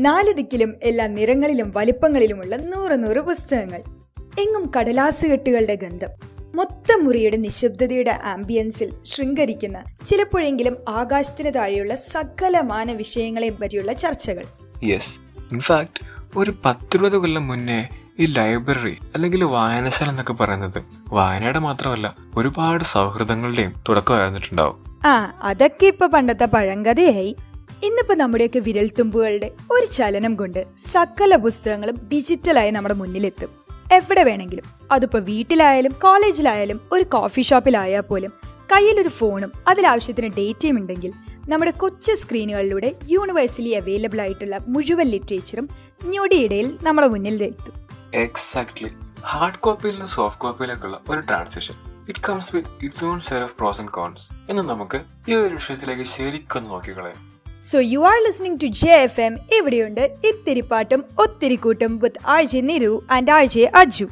നാല് ദിക്കിലും എല്ലാ നിറങ്ങളിലും വലിപ്പങ്ങളിലുമുള്ള നൂറ് നൂറ് പുസ്തകങ്ങൾ. എങ്ങും കടലാസ് കെട്ടുകളുടെ ഗന്ധം. മൊത്തം മുറിയുടെ നിശബ്ദതയുടെ ആംബിയൻസിൽ ശൃംഗരിക്കുന്ന ചിലപ്പോഴെങ്കിലും ആകാശത്തിന് താഴെയുള്ള സകലമാന വിഷയങ്ങളെ പറ്റിയുള്ള ചർച്ചകൾ. യെസ് ഇൻഫാക്ട് ഒരു പത്തിരുപത് കൊല്ലം മുന്നേ ഈ ലൈബ്രറി അല്ലെങ്കിൽ വായനശാല എന്നൊക്കെ പറയുന്നത് വായനയുടെ മാത്രമല്ല ഒരുപാട് സൗഹൃദങ്ങളുടെയും തുടക്കമായിരുന്നിട്ടുണ്ടാവും. ആ അതൊക്കെ ഇപ്പൊ പണ്ടത്തെ പഴങ്കഥയായി. ഇന്നിപ്പോ നമ്മുടെയൊക്കെ വിരൽത്തുമ്പുകളുടെ ഒരു ചലനം കൊണ്ട് സകല പുസ്തകങ്ങളും ഡിജിറ്റലായി നമ്മുടെ മുന്നിലെത്തും. എവിടെ വേണമെങ്കിലും. അതിപ്പോ വീട്ടിലായാലും കോളേജിലായാലും ഒരു കോഫി ഷോപ്പിലായാൽ പോലും കയ്യിലൊരു ഫോണും അതിലാവശ്യത്തിന് ഡേറ്റയും ഉണ്ടെങ്കിൽ നമ്മുടെ കൊച്ചു സ്ക്രീനുകളിലൂടെ യൂണിവേഴ്സലി അവൈലബിൾ ആയിട്ടുള്ള മുഴുവൻ ലിറ്ററേച്ചറും ഞൊടിയിടയിൽ നമ്മുടെ മുന്നിൽ എത്തും എക്സാക്ട്ലി ഹാർഡ് കോപ്പിയിൽ നിന്ന് സോഫ്റ്റ് കോപ്പിയിലേക്കുള്ള ഒരു transition it comes with its own set of pros and cons എന്ന് നമുക്ക് ഈ ഒരു വിഷയത്തിലേക്ക് ശരിക്കും നോക്കിക്കളയാം. So you are listening to J F M ഇവിടെയുണ്ട് ഇത്തിരി പാട്ടും ഒത്തിരി കൂട്ടും with J Niru and J Aju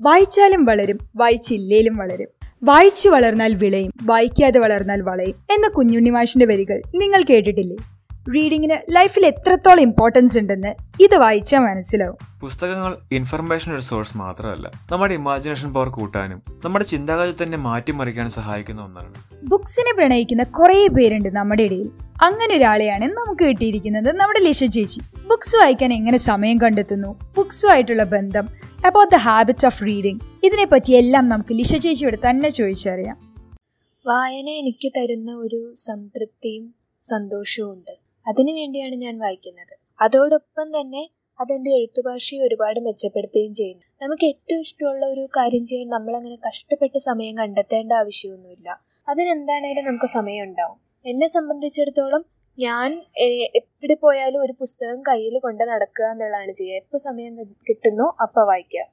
വായിച്ചാലും വളരും വായിച്ചില്ലേലും വളരും. വായിച്ചു വളർന്നാൽ വിളയും വായിക്കാതെ വളർന്നാൽ വളയും എന്ന കുഞ്ഞുണ്ണിമാഷിന്റെ വരികൾ നിങ്ങൾ കേട്ടിട്ടില്ലേ? റീഡിങ്ങിന് ലൈഫിൽ എത്രത്തോളം ഇമ്പോർട്ടൻസ് ഉണ്ടെന്ന് ഇത് വായിച്ചാൽ മനസ്സിലാവും. പുസ്തകങ്ങൾ ഇൻഫർമേഷൻ ഒരു സോഴ്സ് മാത്രമല്ല. നമ്മുടെ ഇമാജിനേഷൻ പവർ കൂട്ടാനും നമ്മുടെ ചിന്താഗതി തന്നെ മാറ്റിമറിക്കാനും സഹായിക്കുന്ന ഒന്നാണ്. ബുക്സിനെ പ്രണയിക്കുന്ന കുറേ പേരുണ്ട് നമ്മുടെ ഇടയിൽ. അങ്ങനെ ഒരാളെയാണ് നമുക്ക് കിട്ടിയിരിക്കുന്നത് നമ്മുടെ ലിഷ ചേച്ചി. ബുക്സ് വായിക്കാൻ എങ്ങനെ സമയം കണ്ടെത്തുന്നു? ബുക്സുമായിട്ടുള്ള ബന്ധം about the habit of reading ഇതിനെ പറ്റി എല്ലാം നമുക്ക് ലിഷ ചേച്ചിയോട് തന്നെ ചോദിച്ചറിയാം. വായന എനിക്ക് തരുന്ന ഒരു സംതൃപ്തിയും സന്തോഷവും ഉണ്ട് അതിനു വേണ്ടിയാണ് ഞാൻ വായിക്കുന്നത്. അതോടൊപ്പം തന്നെ അതെന്റെ എഴുത്തുഭാഷയെ ഒരുപാട് മെച്ചപ്പെടുത്തുകയും ചെയ്യുന്നു. നമുക്ക് ഏറ്റവും ഇഷ്ടമുള്ള ഒരു കാര്യം ചെയ്യാൻ നമ്മളങ്ങനെ കഷ്ടപ്പെട്ട് സമയം കണ്ടെത്തേണ്ട ആവശ്യമൊന്നുമില്ല. അതിനെന്താണേലും നമുക്ക് സമയം ഉണ്ടാവും എന്നെ സംബന്ധിച്ചിടത്തോളം ഞാൻ എവിടെ പോയാലും ഒരു പുസ്തകം കയ്യിൽ കൊണ്ട് നടക്കുക എന്നുള്ളതാണ് ചെയ്യുക. എപ്പോൾ സമയം കിട്ടുന്നോ അപ്പോൾ വായിക്കുക.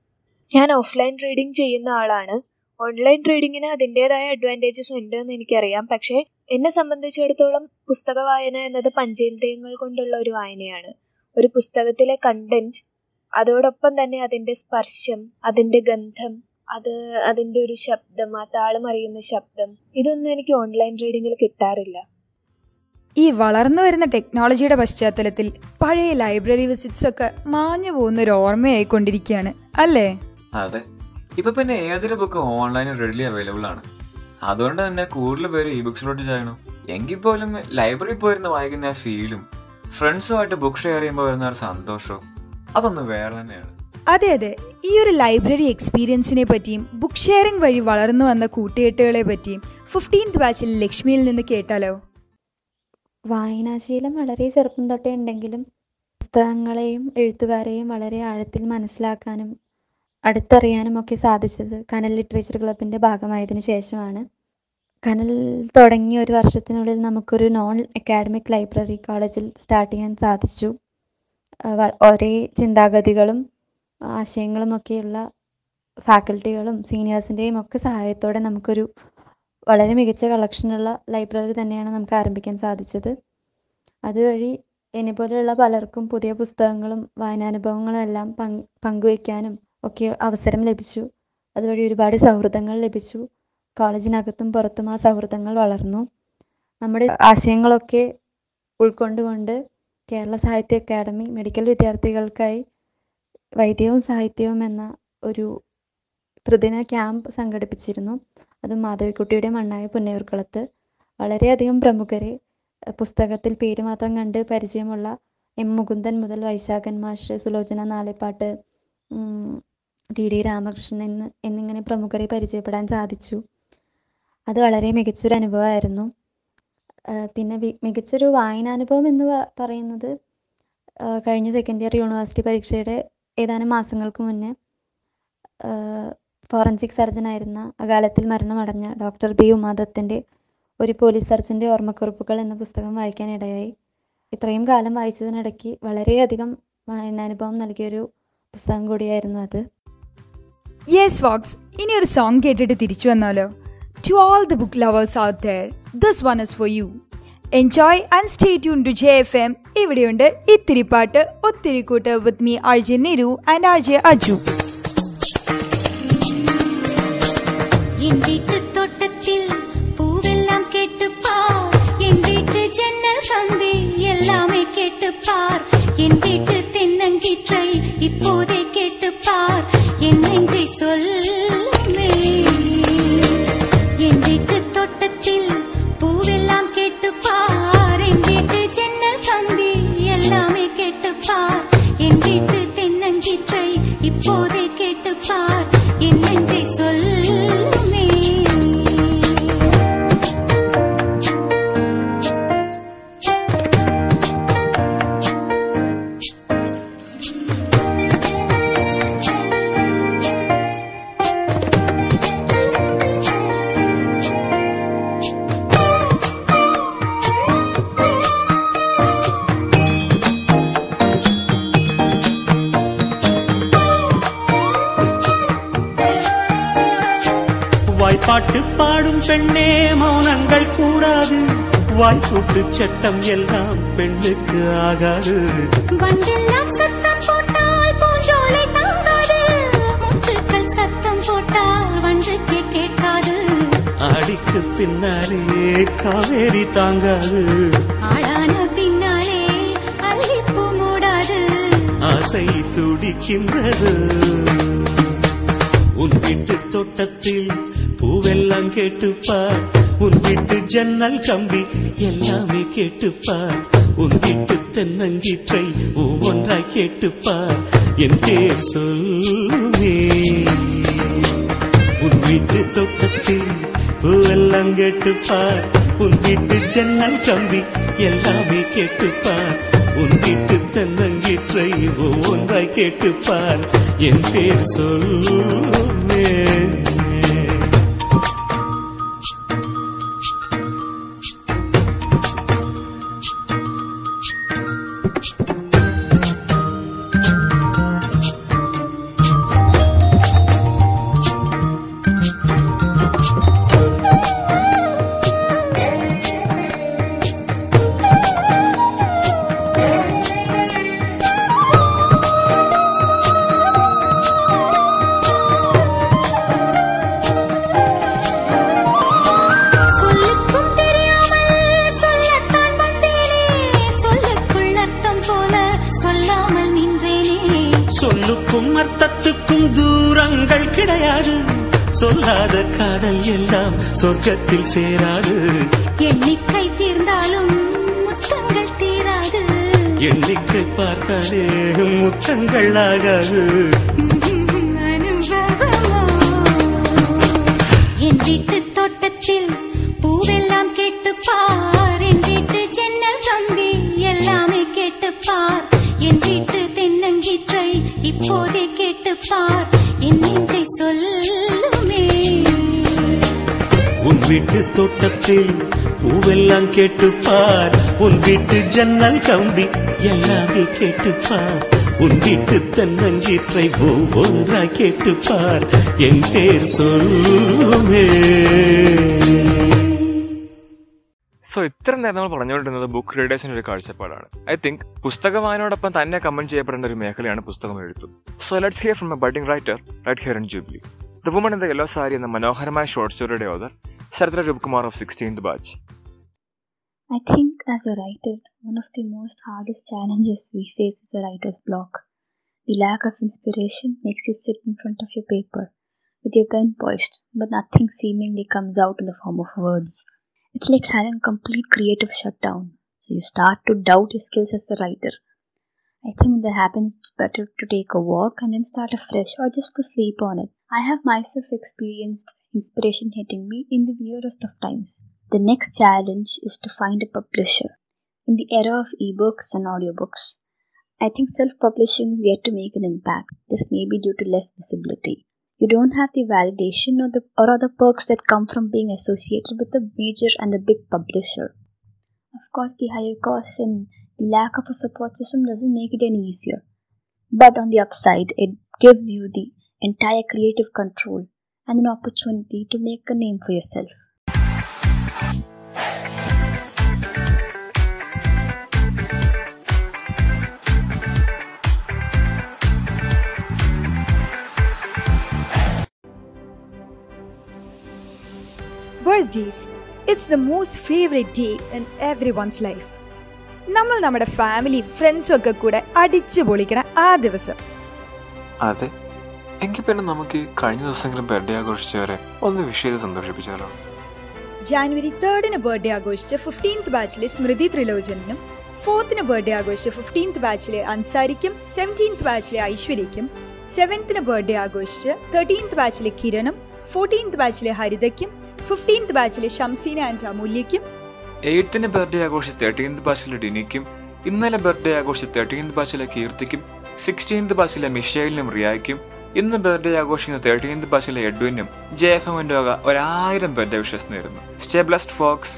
ഞാൻ ഓഫ്ലൈൻ റീഡിംഗ് ചെയ്യുന്ന ആളാണ്. ഓൺലൈൻ റീഡിങ്ങിന് അതിന്റെതായ അഡ്വാന്റേജസ് ഉണ്ട് എന്ന് എനിക്കറിയാം. പക്ഷേ എന്നെ സംബന്ധിച്ചിടത്തോളം പുസ്തക വായന എന്നത് പഞ്ചേന്ദ്രിയങ്ങൾ കൊണ്ടുള്ള ഒരു വായനയാണ്. ഒരു പുസ്തകത്തിലെ കണ്ടന്റ് അതോടൊപ്പം തന്നെ അതിന്റെ സ്പർശം അതിന്റെ ഗന്ധം അത് അതിന്റെ ഒരു ശബ്ദം ആ താളം അറിയുന്ന ശബ്ദം ഇതൊന്നും എനിക്ക് ഓൺലൈൻ റീഡിങ്ങിൽ കിട്ടാറില്ല. ഈ വളർന്നു വരുന്ന ടെക്നോളജിയുടെ പശ്ചാത്തലത്തിൽ പഴയ ലൈബ്രറി വിസിറ്റ്സ് ഒക്കെ മാഞ്ഞു പോകുന്ന ഒരു ഓർമ്മയായിക്കൊണ്ടിരിക്കുകയാണ് അല്ലേ? അതെ. ഇപ്പൊ പിന്നെ ഏതൊരു ബുക്ക് ഓൺലൈനിൽ റെഡിലി അവൈലബിൾ ആണ്. അതുകൊണ്ട് തന്നെ കൂടുതൽ പേര് ഈ ബുക്സിലോട്ട് ചെയ്യണം എങ്കിൽ പോലും ലൈബ്രറി പോയിരുന്ന് വായിക്കുന്ന ആ ഫീലും ഫ്രണ്ട്സുമായിട്ട് ബുക്ക് ഷെയർ ചെയ്യുമ്പോൾ വരുന്ന ഒരു സന്തോഷവും അതൊന്ന് വേറെ തന്നെയാണ്. അതെ അതെ. ഈ ഒരു ലൈബ്രറി എക്സ്പീരിയൻസിനെ പറ്റിയും ബുക്ക് ഷെയറിംഗ് വഴി വളർന്നു വന്ന കൂട്ടുകെട്ടുകളെ പറ്റിയും ഫിഫ്റ്റീൻത് ബാച്ചിൽ ലക്ഷ്മിയിൽ നിന്ന് കേട്ടാലോ? വായനാശീലം വളരെ ചെറുപ്പം തൊട്ടേ ഉണ്ടെങ്കിലും പുസ്തകങ്ങളെയും എഴുത്തുകാരെയും വളരെ ആഴത്തിൽ മനസ്സിലാക്കാനും അടുത്തറിയാനും ഒക്കെ സാധിച്ചത് കനൽ ലിറ്ററേച്ചർ ക്ലബിന്റെ ഭാഗമായതിനു ശേഷമാണ്. കനൽ തുടങ്ങിയ ഒരു വർഷത്തിനുള്ളിൽ നമുക്കൊരു നോൺ അക്കാഡമിക് ലൈബ്രറി കോളേജിൽ സ്റ്റാർട്ട് ചെയ്യാൻ സാധിച്ചു. ഒരേ ചിന്താഗതികളും ആശയങ്ങളും ഒക്കെയുള്ള ഫാക്കൽറ്റികളും സീനിയേഴ്സിന്റെയും ഒക്കെ സഹായത്തോടെ നമുക്കൊരു വളരെ മികച്ച കളക്ഷനുള്ള ലൈബ്രറി തന്നെയാണ് നമുക്ക് ആരംഭിക്കാൻ സാധിച്ചത്. അതുവഴി എന്നെ പോലെയുള്ള പലർക്കും പുതിയ പുസ്തകങ്ങളും വായനാനുഭവങ്ങളും എല്ലാം പങ്ക് പങ്കുവയ്ക്കാനും ഒക്കെ അവസരം ലഭിച്ചു. അതുവഴി ഒരുപാട് സൗഹൃദങ്ങൾ ലഭിച്ചു. കോളേജിനകത്തും പുറത്തും ആ സൗഹൃദങ്ങൾ വളർന്നു. നമ്മുടെ ആശയങ്ങളൊക്കെ ഉൾക്കൊണ്ടുകൊണ്ട് കേരള സാഹിത്യ അക്കാദമി മെഡിക്കൽ വിദ്യാർത്ഥികൾക്കായി വൈദ്യവും സാഹിത്യവും എന്ന ഒരു ത്രിദിന ക്യാമ്പ് സംഘടിപ്പിച്ചിരുന്നു. അത് മാധവിക്കുട്ടിയുടെ മണ്ണായ പുന്നയൂർക്കുളത്ത്. വളരെയധികം പ്രമുഖരെ പുസ്തകത്തിൽ പേര് മാത്രം കണ്ട് പരിചയമുള്ള എം മുകുന്ദൻ മുതൽ വൈശാഖൻ മാഷ് സുലോചന നാലേപ്പാട്ട് ടി ഡി രാമകൃഷ്ണൻ എന്ന് എന്നിങ്ങനെ പ്രമുഖരെ പരിചയപ്പെടാൻ സാധിച്ചു. അത് വളരെ മികച്ചൊരു അനുഭവമായിരുന്നു പിന്നെ മികച്ചൊരു വായനാനുഭവം എന്ന് പറയുന്നത് കഴിഞ്ഞ സെക്കൻഡ് ഇയർ യൂണിവേഴ്സിറ്റി പരീക്ഷയുടെ ഏതാനും മാസങ്ങൾക്ക് മുന്നേ ഫോറൻസിക് സർജനായിരുന്ന അകാലത്തിൽ മരണമടഞ്ഞ ഡോക്ടർ ബി ഉമാദത്തിന്റെ ഒരു പോലീസ് സർജന്റെ ഓർമ്മക്കുറിപ്പുകൾ എന്ന പുസ്തകം വായിക്കാനിടയായി. ഇത്രയും കാലം വായിച്ചതിനിടയ്ക്ക് വളരെയധികം വായനാനുഭവം നൽകിയൊരു പുസ്തകം കൂടിയായിരുന്നു അത്. യെസ് വോക്സ് ഇനി ഒരു സോങ് കേട്ടിട്ട് തിരിച്ചു വന്നാലോ? to all the book lovers out there this one is for you enjoy and stay tune to J F M ഇവിടെയുണ്ട് ഇത്തിരി പാട്ട് ഒത്തിരി കൂട്ട് with me R J Niru and R J Aju என் வீட்டு தோட்டத்தில் பூவெல்லாம் கேட்டுப்பார் என் வீட்டு ஜன்னல் கம்பி எல்லாமே கேட்டுப்பார் என் வீட்டு தென்னங்கீற்றை இப்போதே கேட்டுப்பார் என் நெஞ்சை சொல்லுமே பாடும் பெண்ணே மௌனங்கள் கூடாது. வாய்க்கூட்டு சட்டம் எல்லாம் பெண்ணுக்கு ஆகாது. வண்டெல்லாம் சத்தம் போட்டால் பூஞ்சோலை தாங்காது. முட்டுக்கள் சத்தம் போட்டால் வண்டுக்கு கேட்காது. அடிக்கு பின்னாலே காவேரி தாங்காது. ஆளான பின்னாலே அல்லிப்பூ மூடாது. ஆசை துடிக்கின்றது. உன் வீட்டு தோட்டத்தில் கேட்டுப்பார். உன் வீட்டு ஜன்னல் கம்பி எல்லாமே கேட்டுப்பார். உன் வீட்டு தென்னங்கீற்றை ஒவ்வொன்றாய் கேட்டுப்பார். என் பேர் சொல்லுமே. உன் வீட்டு தோட்டத்தில் பூவெல்லாம் கேட்டுப்பார். உன் வீட்டு ஜன்னல் கம்பி எல்லாமே கேட்டுப்பார். உன் வீட்டு தென்னங்கீற்றை ஒவ்வொன்றாய் கேட்டுப்பார். என் பேர் சொல்லுமே. சொர்க்கத்தில் சேராது. எண்ணிக்கை தீர்ந்தாலும் முத்தங்கள் தீராது. எண்ணிக்கை பார்த்தாலே முத்தங்கள் ஆகாது. வீட்டு தோட்டத்தில் பூவெல்லாம் கேட்டுப்பார் உன் வீட்டு ஜன்னல் கம்பி எல்லாமே கேட்டுப்பார் உன் வீட்டு தென்னங்கீற்றை ஒவ்வொன்றாய் கேட்டுப்பார் என் பேர் சொல்லுமே സോ ഇത്ര നേരം നമ്മൾ പറഞ്ഞുകൊണ്ടിരുന്നത് ബുക്ക് റീഡേഴ്സിന്റെ ഒരു കാഴ്ചപ്പാടാണ് ഐ തിങ്ക് പുസ്തക വായനയോടൊപ്പം തന്നെ കമന്റ് ചെയ്യപ്പെടേണ്ട ഒരു മേഖലയാണ് പുസ്തകം എഴുത്തും so let's hear from a budding writer right here in jubilee The woman in the yellow sari എന്ന മനോഹരമായ ഷോർട്ട് സ്റ്റോറിയുടെ author ശരത്ര Roopakumar of sixteenth batch I think as a writer, one of the most hardest challenges we face is a writer's block. The lack of inspiration makes you sit in front of your paper with your pen poised, but nothing seemingly comes out in the form of words. It's like having complete creative shutdown. So you start to doubt your skills as a writer. I think when that happens, it's better to take a walk and then start afresh or just to sleep on it. I have myself experienced inspiration hitting me in the weirdest of times. The next challenge is to find a publisher. In the era of ebooks and audiobooks, I think self publishing is yet to make an impact. This may be due to less visibility. You don't have the validation or the or other perks that come from being associated with a major and a big publisher. Of course, the higher costs and the lack of a support system doesn't make it any easier. But on the upside, it gives you the entire creative control and an opportunity to make a name for yourself. Birthdays. It's the most favorite day in everyone's life. നമ്മൾ നമ്മുടെ ഫാമിലിയും ഫ്രണ്ട്സും ഒക്കെ കൂടെ അടിച്ചു പൊളിക്കണ ആ ദിവസം. അതെ. എങ്കിൽ പിന്നെ നമുക്ക് കഴിഞ്ഞ ദിവസങ്ങളിൽ ബർത്ത്ഡേ ആഘോഷിച്ചവരെ ഒന്ന് വിഷ് ചെയ്ത് സന്തോഷിപ്പിച്ചാലോ? ജാനുവരി തേർഡിന് ബർത്ത്ഡേ ആഘോഷിച്ച ഫിഫ്റ്റീൻത്ത് ബാച്ചിലെ സ്മൃതി ത്രിലോചനും ഫോർത്തിന് ബർത്ത്ഡേ ആഘോഷിച്ച ഫിഫ്റ്റീൻത്ത് ബാച്ചിലെ അൻസാരിക്കും സെവന്റീൻത് ബാച്ചിലെ ഐശ്വര്യയ്ക്കും സെവൻത്തിന് ബർത്ത്ഡേ ആഘോഷിച്ച് തേർട്ടീൻത് ബാച്ചിലെ കിരണും ഫോർട്ടീൻത്ത് ബാച്ചിലെ ഹരിതയ്ക്കും ഫിഫ്റ്റീൻത് ബാച്ചിലെ ഷംസീന ആൻഡ് അമൂല്യയ്ക്കും എയ്ത്തിന് ബർത്ത്ഡേ ആഘോഷ തേർട്ടീൻത് ബാച്ചിലെ ഡിനിക്കും ഇന്നലെ ബർത്ത്ഡേ ആഘോഷ തേർട്ടീൻത് ബാച്ചിലെ കീർത്തിക്കും സിക്സ്റ്റീൻത് ബാച്ചിലെ മിഷേലിനും റിയായ്ക്കും ഇന്ന് ബർത്ത്ഡേ ആഘോഷിക്കുന്ന തേർട്ടീൻത് ബാച്ചിലെ എഡ്വിനും ജെ എഫ് എമ്മിന്റെ വക ഒരായിരം ബർത്ത്ഡേ വിഷസ് നേരുന്നു. സ്റ്റേബ്ലസ്റ്റ് ഫോക്സ്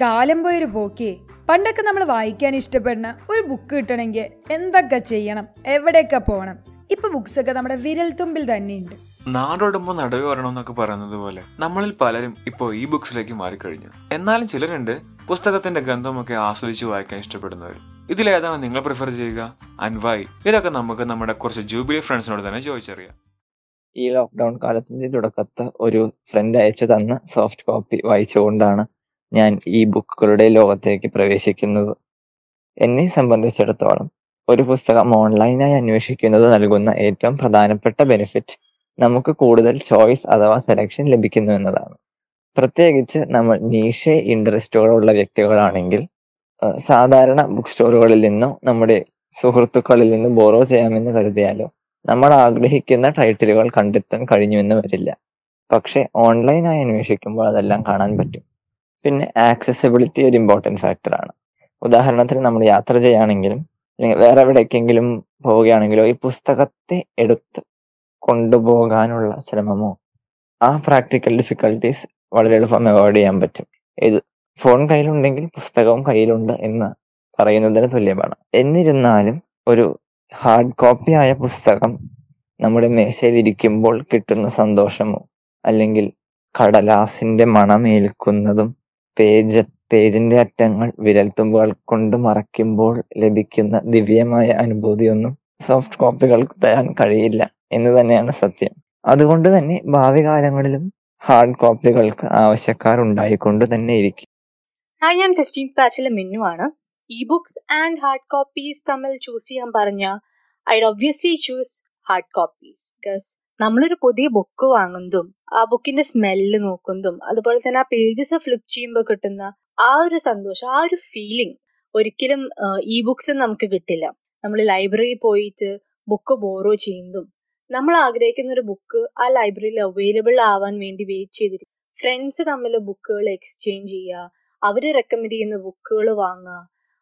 കാലം പോയൊരു പോക്കേ പണ്ടൊക്കെ നമ്മൾ വായിക്കാൻ ഇഷ്ടപ്പെടുന്ന ഒരു ബുക്ക് കിട്ടണമെങ്കിൽ എന്തൊക്കെ ചെയ്യണം? എവിടെയൊക്കെ പോകണം? ഇപ്പൊ ബുക്സ് ഒക്കെ നമ്മുടെ വിരൽത്തുമ്പിൽ തന്നെയുണ്ട്. നാടോടുമ്പോ നടുവ് വരണമെന്നൊക്കെ പറയുന്നത് പോലെ നമ്മളിൽ പലരും ഇപ്പോൾ ഈ ബുക്സിലേക്ക് മാറിക്കഴിഞ്ഞു. എന്നാലും ചിലരുണ്ട് പുസ്തകത്തിന്റെ ഗന്ധമൊക്കെ ആസ്വദിച്ച് വായിക്കാൻ ഇഷ്ടപ്പെടുന്നവർ ഇതിലേതാണ് നിങ്ങൾ പ്രിഫർ ചെയ്യുക? അൻവായി. ഇതൊക്കെ നമുക്ക് നമ്മുടെ കുറച്ച് ജൂബിലി ഫ്രണ്ട്സിനോട് തന്നെ ചോദിച്ചറിയാം. ഈ ലോക്ക്ഡൗൺ കാലത്തിന്റെ തുടക്കത്ത് ഒരു ഫ്രണ്ട് അയച്ചു തന്ന സോഫ്റ്റ് കോപ്പി വായിച്ചുകൊണ്ടാണ് ഞാൻ ഈ ബുക്കുകളുടെ ലോകത്തേക്ക് പ്രവേശിക്കുന്നത്. എന്നെ സംബന്ധിച്ചിടത്തോളം ഒരു പുസ്തകം ഓൺലൈനായി അന്വേഷിക്കുന്നത് നൽകുന്ന ഏറ്റവും പ്രധാനപ്പെട്ട ബെനിഫിറ്റ് നമുക്ക് കൂടുതൽ ചോയ്സ് അഥവാ സെലക്ഷൻ ലഭിക്കുന്നു എന്നതാണ്. പ്രത്യേകിച്ച് നമ്മൾ നീഷ ഇൻട്രസ്റ്റുകളുള്ള വ്യക്തികളാണെങ്കിൽ സാധാരണ ബുക്ക് സ്റ്റോറുകളിൽ നിന്നോ നമ്മുടെ സുഹൃത്തുക്കളിൽ നിന്ന് ബോറോ ചെയ്യാമെന്ന് കരുതിയാലോ നമ്മൾ ആഗ്രഹിക്കുന്ന ടൈറ്റിലുകൾ കണ്ടെത്താൻ കഴിഞ്ഞുവെന്ന് വരില്ല. പക്ഷെ ഓൺലൈനായി അന്വേഷിക്കുമ്പോൾ അതെല്ലാം കാണാൻ പറ്റും. പിന്നെ ആക്സസിബിലിറ്റി ഒരു ഇമ്പോർട്ടന്റ് ഫാക്ടറാണ് ഉദാഹരണത്തിന് നമ്മൾ യാത്ര ചെയ്യുകയാണെങ്കിലും അല്ലെങ്കിൽ വേറെ എവിടേക്കെങ്കിലും പോവുകയാണെങ്കിലോ ഈ പുസ്തകത്തെ എടുത്ത് കൊണ്ടുപോകാനുള്ള ശ്രമമോ? ആ പ്രാക്ടിക്കൽ ഡിഫിക്കൽട്ടീസ് വളരെ എളുപ്പം അവോയ്ഡ് ചെയ്യാൻ പറ്റും. ഇത് ഫോൺ കയ്യിലുണ്ടെങ്കിൽ പുസ്തകവും കയ്യിലുണ്ട് എന്ന് പറയുന്നതിന് തുല്യമാണ്. എന്നിരുന്നാലും ഒരു ഹാർഡ് കോപ്പി ആയ പുസ്തകം നമ്മുടെ മേശയിലിരിക്കുമ്പോൾ കിട്ടുന്ന സന്തോഷമോ അല്ലെങ്കിൽ കടലാസിന്റെ മണമേൽക്കുന്നതും പേജ് പേജിന്റെ അറ്റങ്ങൾ വിരൽത്തുമ്പുകൾ കൊണ്ട് മറയ്ക്കുമ്പോൾ ലഭിക്കുന്ന ദിവ്യമായ അനുഭൂതിയൊന്നും സോഫ്റ്റ് കോപ്പികൾക്ക് തരാൻ കഴിയില്ല എന്ന് തന്നെയാണ് സത്യം. അതുകൊണ്ട് തന്നെ ഭാവി കാലങ്ങളിലും ഹാർഡ് കോപ്പികൾക്ക് ആവശ്യക്കാർ ഉണ്ടായിക്കൊണ്ട് തന്നെ ഇരിക്കും. ഹായ് ഞാൻ ഫിഫ്റ്റീൻ ബാച്ചിലെ മിന്നു ആണ്. E books and hard copies തമ്മിൽ ചൂസ് ചെയ്യാൻ പറഞ്ഞ I obviously choose hard copies because നമ്മളൊരു പുതിയ ബുക്ക് വാങ്ങുന്നതും ആ ബുക്കിന്റെ സ്മെല്ല് നോക്കുന്നതും അതുപോലെ തന്നെ ആ പേജസ് ഫ്ലിപ്പ് ചെയ്യുമ്പോൾ കിട്ടുന്ന ആ ഒരു സന്തോഷം ആ ഒരു ഫീലിംഗ് ഒരിക്കലും ഇ ബുക്സ് നമുക്ക് കിട്ടില്ല. നമ്മൾ ലൈബ്രറിയിൽ പോയിട്ട് ബുക്ക് ബോറോ ചെയ്യുന്നതും. നമ്മൾ ആഗ്രഹിക്കുന്ന ഒരു ബുക്ക് ആ ലൈബ്രറിയിൽ അവൈലബിൾ ആവാൻ വേണ്ടി വെയിറ്റ് ചെയ്തിരിക്കും. ഫ്രണ്ട്സ് തമ്മിൽ ബുക്കുകൾ എക്സ്ചേഞ്ച് ചെയ്യുക അവർ റെക്കമെൻഡ് ചെയ്യുന്ന ബുക്കുകൾ വാങ്ങുക.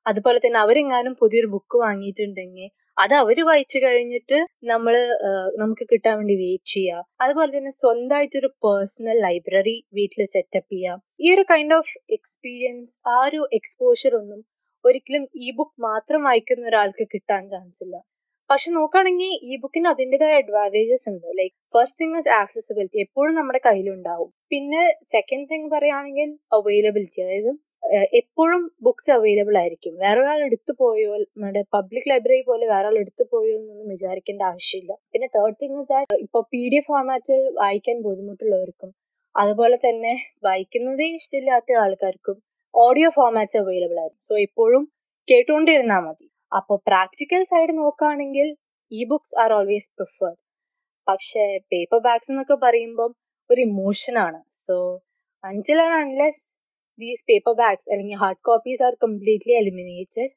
അതുപോലെ തന്നെ അവരെങ്ങാനും പുതിയൊരു ബുക്ക് വാങ്ങിയിട്ടുണ്ടെങ്കിൽ അത് അവർ വായിച്ചു കഴിഞ്ഞിട്ട് നമ്മൾ നമുക്ക് കിട്ടാൻ വേണ്ടി വെയിറ്റ് ചെയ്യുക. അതുപോലെ തന്നെ സ്വന്തമായിട്ടൊരു പേഴ്സണൽ ലൈബ്രറി വീട്ടിൽ സെറ്റപ്പ് ചെയ്യുക. ഈ ഒരു കൈൻഡ് ഓഫ് എക്സ്പീരിയൻസ് ആ ഒരു എക്സ്പോഷർ ഒന്നും ഒരിക്കലും ഇ ബുക്ക് മാത്രം വായിക്കുന്ന ഒരാൾക്ക് കിട്ടാൻ ചാൻസ് ഇല്ല. പക്ഷെ നോക്കുകയാണെങ്കിൽ ഇ ബുക്കിന് അതിന്റെതായ അഡ്വാന്റേജസ് ഉണ്ട്. Like first thing is accessibility എപ്പോഴും നമ്മുടെ കയ്യിലുണ്ടാവും. പിന്നെ സെക്കൻഡ് തിങ് പറയുകയാണെങ്കിൽ അവൈലബിലിറ്റി അതായത് എപ്പോഴും ബുക്സ് അവൈലബിൾ ആയിരിക്കും. വേറെ ഒരാൾ എടുത്തു പോയോ നമ്മുടെ പബ്ലിക് ലൈബ്രറി പോലെ വേറെ ആൾ എടുത്തു പോയോ എന്നൊന്നും വിചാരിക്കേണ്ട ആവശ്യമില്ല. പിന്നെ തേർഡ് തിങ് ഇസ് ദാറ്റ് ഇപ്പൊ പി ഡി എഫ് ഫോർമാറ്റിൽ വായിക്കാൻ ബുദ്ധിമുട്ടുള്ളവർക്കും അതുപോലെ തന്നെ വായിക്കുന്നതേ ഇഷ്ടമില്ലാത്ത ആൾക്കാർക്കും ഓഡിയോ ഫോർമാറ്റ്സ് അവൈലബിൾ ആയിരുന്നു. സോ എപ്പോഴും കേട്ടുകൊണ്ടിരുന്നാൽ മതി. അപ്പോൾ പ്രാക്ടിക്കൽ സൈഡ് നോക്കുകയാണെങ്കിൽ e books are always preferred പക്ഷേ പേപ്പർ ബാഗ്സ് എന്നൊക്കെ പറയുമ്പം ഒരു ഇമോഷനാണ് സോ അഞ്ചിൽ അൺലെസ് ദീസ് പേപ്പർ ബാഗ്സ് അല്ലെങ്കിൽ hard copies are completely eliminated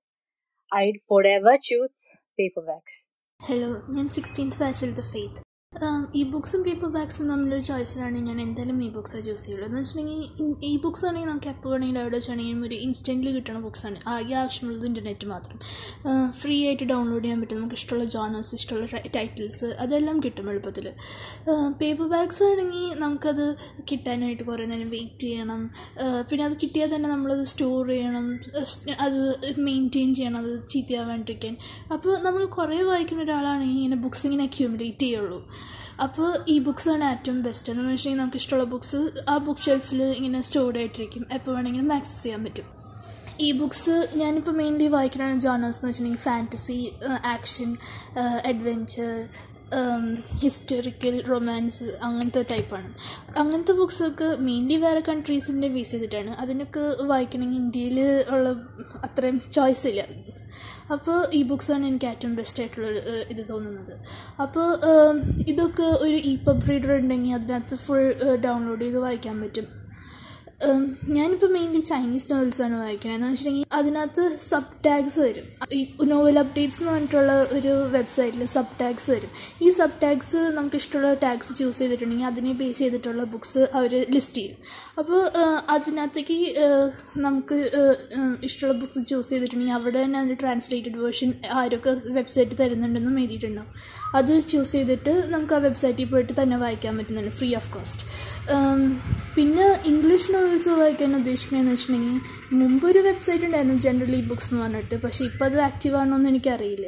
I forever choose paper bags hello ഞാൻ സിക്സ്റ്റീൻത്ത് ബാച്ചിലത്തെ ഫെയ്ത്ത് ഇ ബുക്സും പേപ്പർ ബാഗ്സും തമ്മിലൊരു ചോയ്സിലാണെങ്കിൽ ഞാൻ എന്തായാലും ഇ ബുക്സാണ് ചൂസ് ചെയ്യുള്ളൂ. എന്ന് വെച്ചിട്ടുണ്ടെങ്കിൽ ഇ ബുക്സ് ആണെങ്കിൽ നമുക്ക് എപ്പോൾ വേണമെങ്കിലും എവിടെ വെച്ചാണെങ്കിലും ഒരു ഇൻസ്റ്റന്റിൽ കിട്ടുന്ന ബുക്സാണ് ആകെ ആവശ്യമുള്ളത് ഇന്റർനെറ്റ് മാത്രം. ഫ്രീ ആയിട്ട് ഡൗൺലോഡ് ചെയ്യാൻ പറ്റും. നമുക്ക് ഇഷ്ടമുള്ള ജോണേഴ്സ് ഇഷ്ടമുള്ള ടൈറ്റിൽസ് അതെല്ലാം കിട്ടും എളുപ്പത്തിൽ പേപ്പർ ബാഗ്സ് ആണെങ്കിൽ നമുക്കത് കിട്ടാനായിട്ട് കുറേ നേരം വെയിറ്റ് ചെയ്യണം. പിന്നെ അത് കിട്ടിയാൽ തന്നെ നമ്മളത് സ്റ്റോർ ചെയ്യണം. അത് മെയിന്റെയിൻ ചെയ്യണം. അത് ചീത്തയാവാണ്ടിരിക്കാൻ. അപ്പോൾ നമ്മൾ കുറേ വായിക്കുന്ന ഒരാളാണെങ്കിൽ ഇങ്ങനെ ബുക്സ് ഇങ്ങനെ അക്യൂമുലേറ്റ് ചെയ്യുള്ളൂ. അപ്പോൾ ഈ ബുക്സാണ് ഏറ്റവും ബെസ്റ്റ് എന്ന് വെച്ചിട്ടുണ്ടെങ്കിൽ നമുക്ക് ഇഷ്ടമുള്ള ബുക്സ് ആ ബുക്ക് ഷെൽഫിൽ ഇങ്ങനെ സ്റ്റോർഡ് ആയിട്ടിരിക്കും. എപ്പോൾ വേണമെങ്കിലും ആക്സസ് ചെയ്യാൻ പറ്റും. ഈ ബുക്സ് ഞാനിപ്പോൾ മെയിൻലി വായിക്കുന്ന ജോണേഴ്സ് എന്ന് വെച്ചിട്ടുണ്ടെങ്കിൽ fantasy action adventure historical romance അങ്ങനത്തെ ടൈപ്പാണ് അങ്ങനത്തെ ബുക്സൊക്കെ മെയിൻലി വേറെ കൺട്രീസിന്റെ ബേസ് ചെയ്തിട്ടാണ്. അതിനൊക്കെ വായിക്കണമെങ്കിൽ ഇന്ത്യയിൽ ഉള്ള അത്രയും ചോയ്സ് ഇല്ല. അപ്പോൾ ഈ ബുക്സാണ് എനിക്ക് ഏറ്റവും ബെസ്റ്റ് ആയിട്ടുള്ള ഇത് തോന്നുന്നത്. അപ്പോൾ ഇതൊക്കെ ഒരു ഇ പബ് റീഡർ ഉണ്ടെങ്കിൽ അതിനകത്ത് ഫുൾ ഡൗൺലോഡ് ചെയ്ത് വായിക്കാൻ പറ്റും. ഞാനിപ്പോൾ മെയിൻലി ചൈനീസ് നോവൽസാണ് വായിക്കുന്നത് എന്ന് വെച്ചിട്ടുണ്ടെങ്കിൽ അതിനകത്ത് സബ് ടാഗ്സ് വരും. ഈ നോവൽ അപ്ഡേറ്റ്സ് എന്ന് പറഞ്ഞിട്ടുള്ള ഒരു വെബ്സൈറ്റിൽ സബ് ടാഗ്സ് വരും. ഈ സബ് ടാഗ്സ് നമുക്ക് ഇഷ്ടമുള്ള ടാഗ്സ് ചൂസ് ചെയ്തിട്ടുണ്ടെങ്കിൽ അതിനെ ബേസ് ചെയ്തിട്ടുള്ള ബുക്സ് അവർ ലിസ്റ്റ് ചെയ്യും. അപ്പോൾ അതിനകത്തേക്ക് നമുക്ക് ഇഷ്ടമുള്ള ബുക്സ് ചൂസ് ചെയ്തിട്ടുണ്ടെങ്കിൽ അവിടെ തന്നെ അതിന്റെ ട്രാൻസ്ലേറ്റഡ് വേർഷൻ ആരൊക്കെ വെബ്സൈറ്റ് തരുന്നുണ്ടെന്നും എഴുതിയിട്ടുണ്ടാവും. അത് ചൂസ് ചെയ്തിട്ട് നമുക്ക് ആ വെബ്സൈറ്റിൽ പോയിട്ട് തന്നെ വായിക്കാൻ പറ്റുന്നുണ്ട് ഫ്രീ ഓഫ് കോസ്റ്റ് പിന്നെ ഇംഗ്ലീഷ് നോവൽസ് വായിക്കാൻ ഉദ്ദേശിക്കുന്നതെന്ന് വെച്ചിട്ടുണ്ടെങ്കിൽ മുമ്പൊരു വെബ്സൈറ്റ് ഉണ്ടായിരുന്നു ജനറലി ബുക്സ് എന്ന് പറഞ്ഞിട്ട്. പക്ഷേ ഇപ്പോൾ അത് ആക്റ്റീവ് ആണോ എന്ന് എനിക്കറിയില്ല.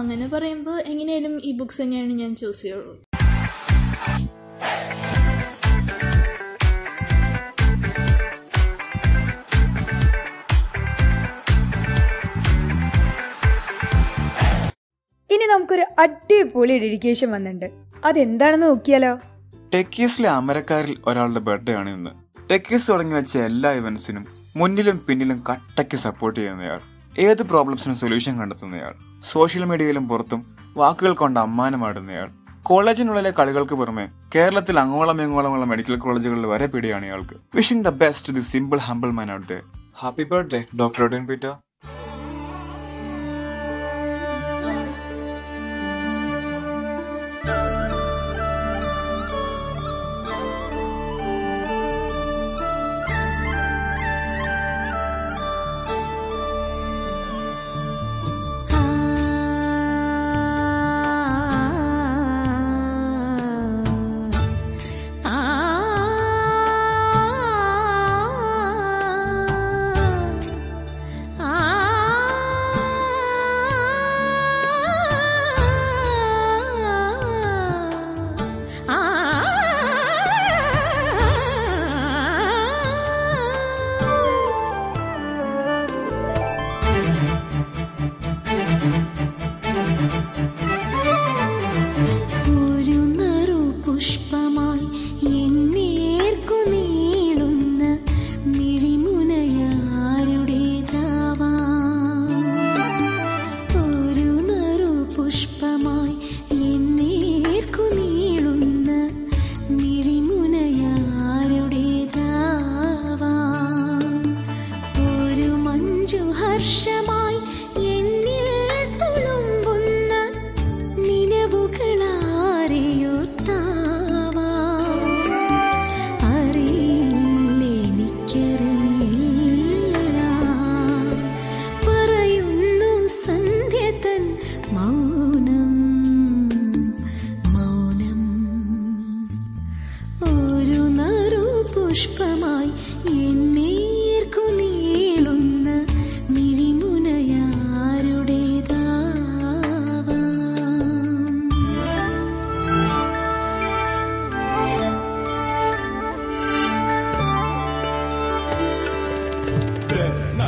അങ്ങനെ പറയുമ്പോൾ എങ്ങനെയായാലും ഈ ബുക്സ് തന്നെയാണ് ഞാൻ ചൂസ് ചെയ്യുള്ളൂ. അടിപൊളി ഡെഡിക്കേഷൻ വന്നിട്ടുണ്ട്. അതെന്താണെന്ന് നോക്കിയാലോ? ടെക്കീസിലെ അമരക്കാരിൽ ഒരാളുടെ ബർത്ത്ഡേ ആണ് ഇന്ന്. ടെക്കീസ് തുടങ്ങി വെച്ച എല്ലാ ഇവന്റ്സിനും മുന്നിലും പിന്നിലും കട്ടയ്ക്ക് സപ്പോർട്ട് ചെയ്യുന്നയാൾ ഏത് പ്രോബ്ലംസിനും സൊല്യൂഷൻ കണ്ടെത്തുന്നയാൾ സോഷ്യൽ മീഡിയയിലും പുറത്തും വാക്കുകൾ കൊണ്ട് അമ്മാനമാടുന്നയാൾ കോളേജിനുള്ളിലെ കളികൾക്ക് പുറമെ കേരളത്തിൽ അങ്ങോളം ഇങ്ങോളമുള്ള മെഡിക്കൽ കോളേജുകളിൽ വരെ പിടിയാണ് ഇയാൾക്ക്. Wishing the best the simple humble man out there happy birthday doctor Odin Peter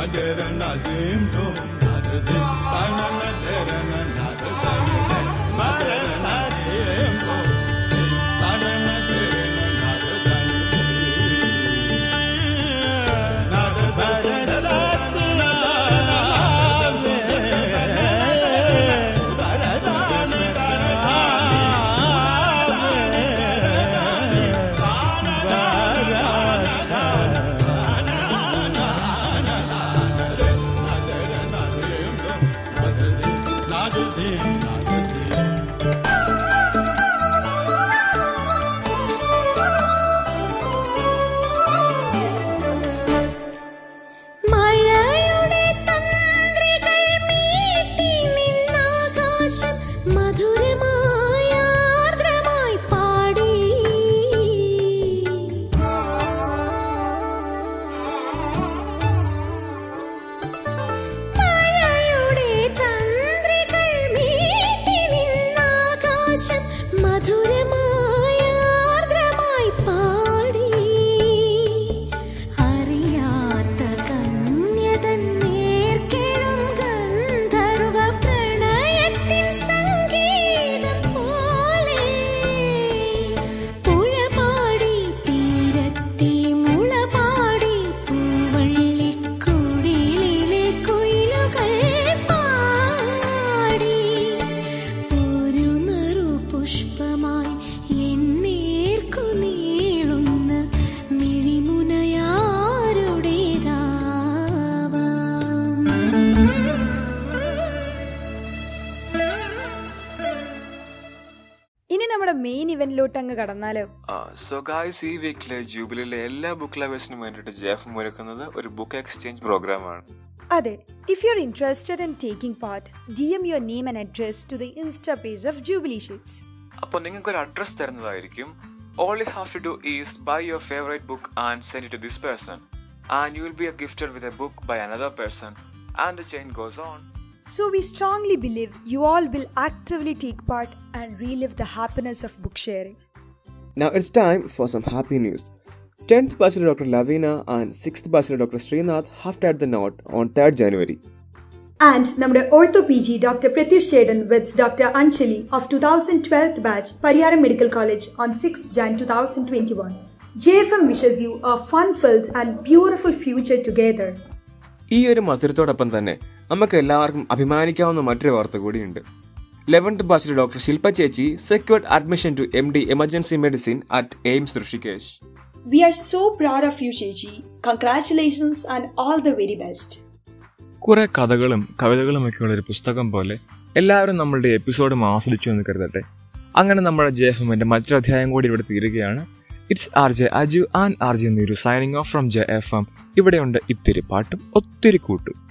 I Nadim Jo dream. Nadir Nadir Nadir Nadir കടന്നാലോ. സോ ഗായ്സ് ഈ വീക്കിലെ ജൂബിലിയിലെ എല്ലാ ബുക്ക് ലവേഴ്സിനും വേണ്ടിയിട്ട് ജെഫ് ഒരുക്കുന്നത് ഒരു ബുക്ക് എക്സ്ചേഞ്ച് പ്രോഗ്രാമാണ് അതെ if you are interested in taking part D M your name and address to the Insta page of Jubilee sheets അപ്പോൾ നിങ്ങൾക്ക് ഒരു അഡ്രസ് തരുന്നതായിരിക്കും. All you have to do is buy your favourite book and send to this person and you will be a gifted with a book by another person and the chain goes on So we strongly believe you all will actively take part and relive the happiness of book sharing. Now it's time for some happy news. 10th Bachelor Dr. Lavina and 6th Bachelor Dr. Srinath have tied the knot on 3rd January. And നമ്മുടെ ortho PG Dr. Pratish Shedan with Dr. Anchali of 2012th batch Pariyaram Medical College on 6th Jan 2021. JFM wishes you a fun-filled and beautiful future together. ഈ ഒരു മധുരത്തോടൊപ്പം തന്നെ നമുക്ക് എല്ലാവർക്കും അഭിമാനിക്കാവുന്ന മറ്റൊരു വാർത്ത കൂടിയുണ്ട് eleventh ബാച്ചിലെ doctor Shilpa ചേച്ചി secured admission to M D emergency medicine at AIIMS Rishikesh we are so proud of you ചേച്ചി congratulations and all the very best കുറെ കഥകളും കവിതകളും ഒക്കെ ഉള്ള ഒരു പുസ്തകം പോലെ എല്ലാവരും നമ്മളുടെ എപ്പിസോഡും ആസ്വദിച്ചു എന്ന് കരുതട്ടെ. അങ്ങനെ നമ്മുടെ ജെ എഫ് എമ്മിന്റെ മറ്റൊരു അധ്യായം കൂടി ഇവിടെ തീരുകയാണ്. It's R J Aju and R J Neeru signing off from J F M ഇവിടെയുണ്ട് ഇത്തിരി പാട്ടും ഒത്തിരി കൂട്ടും.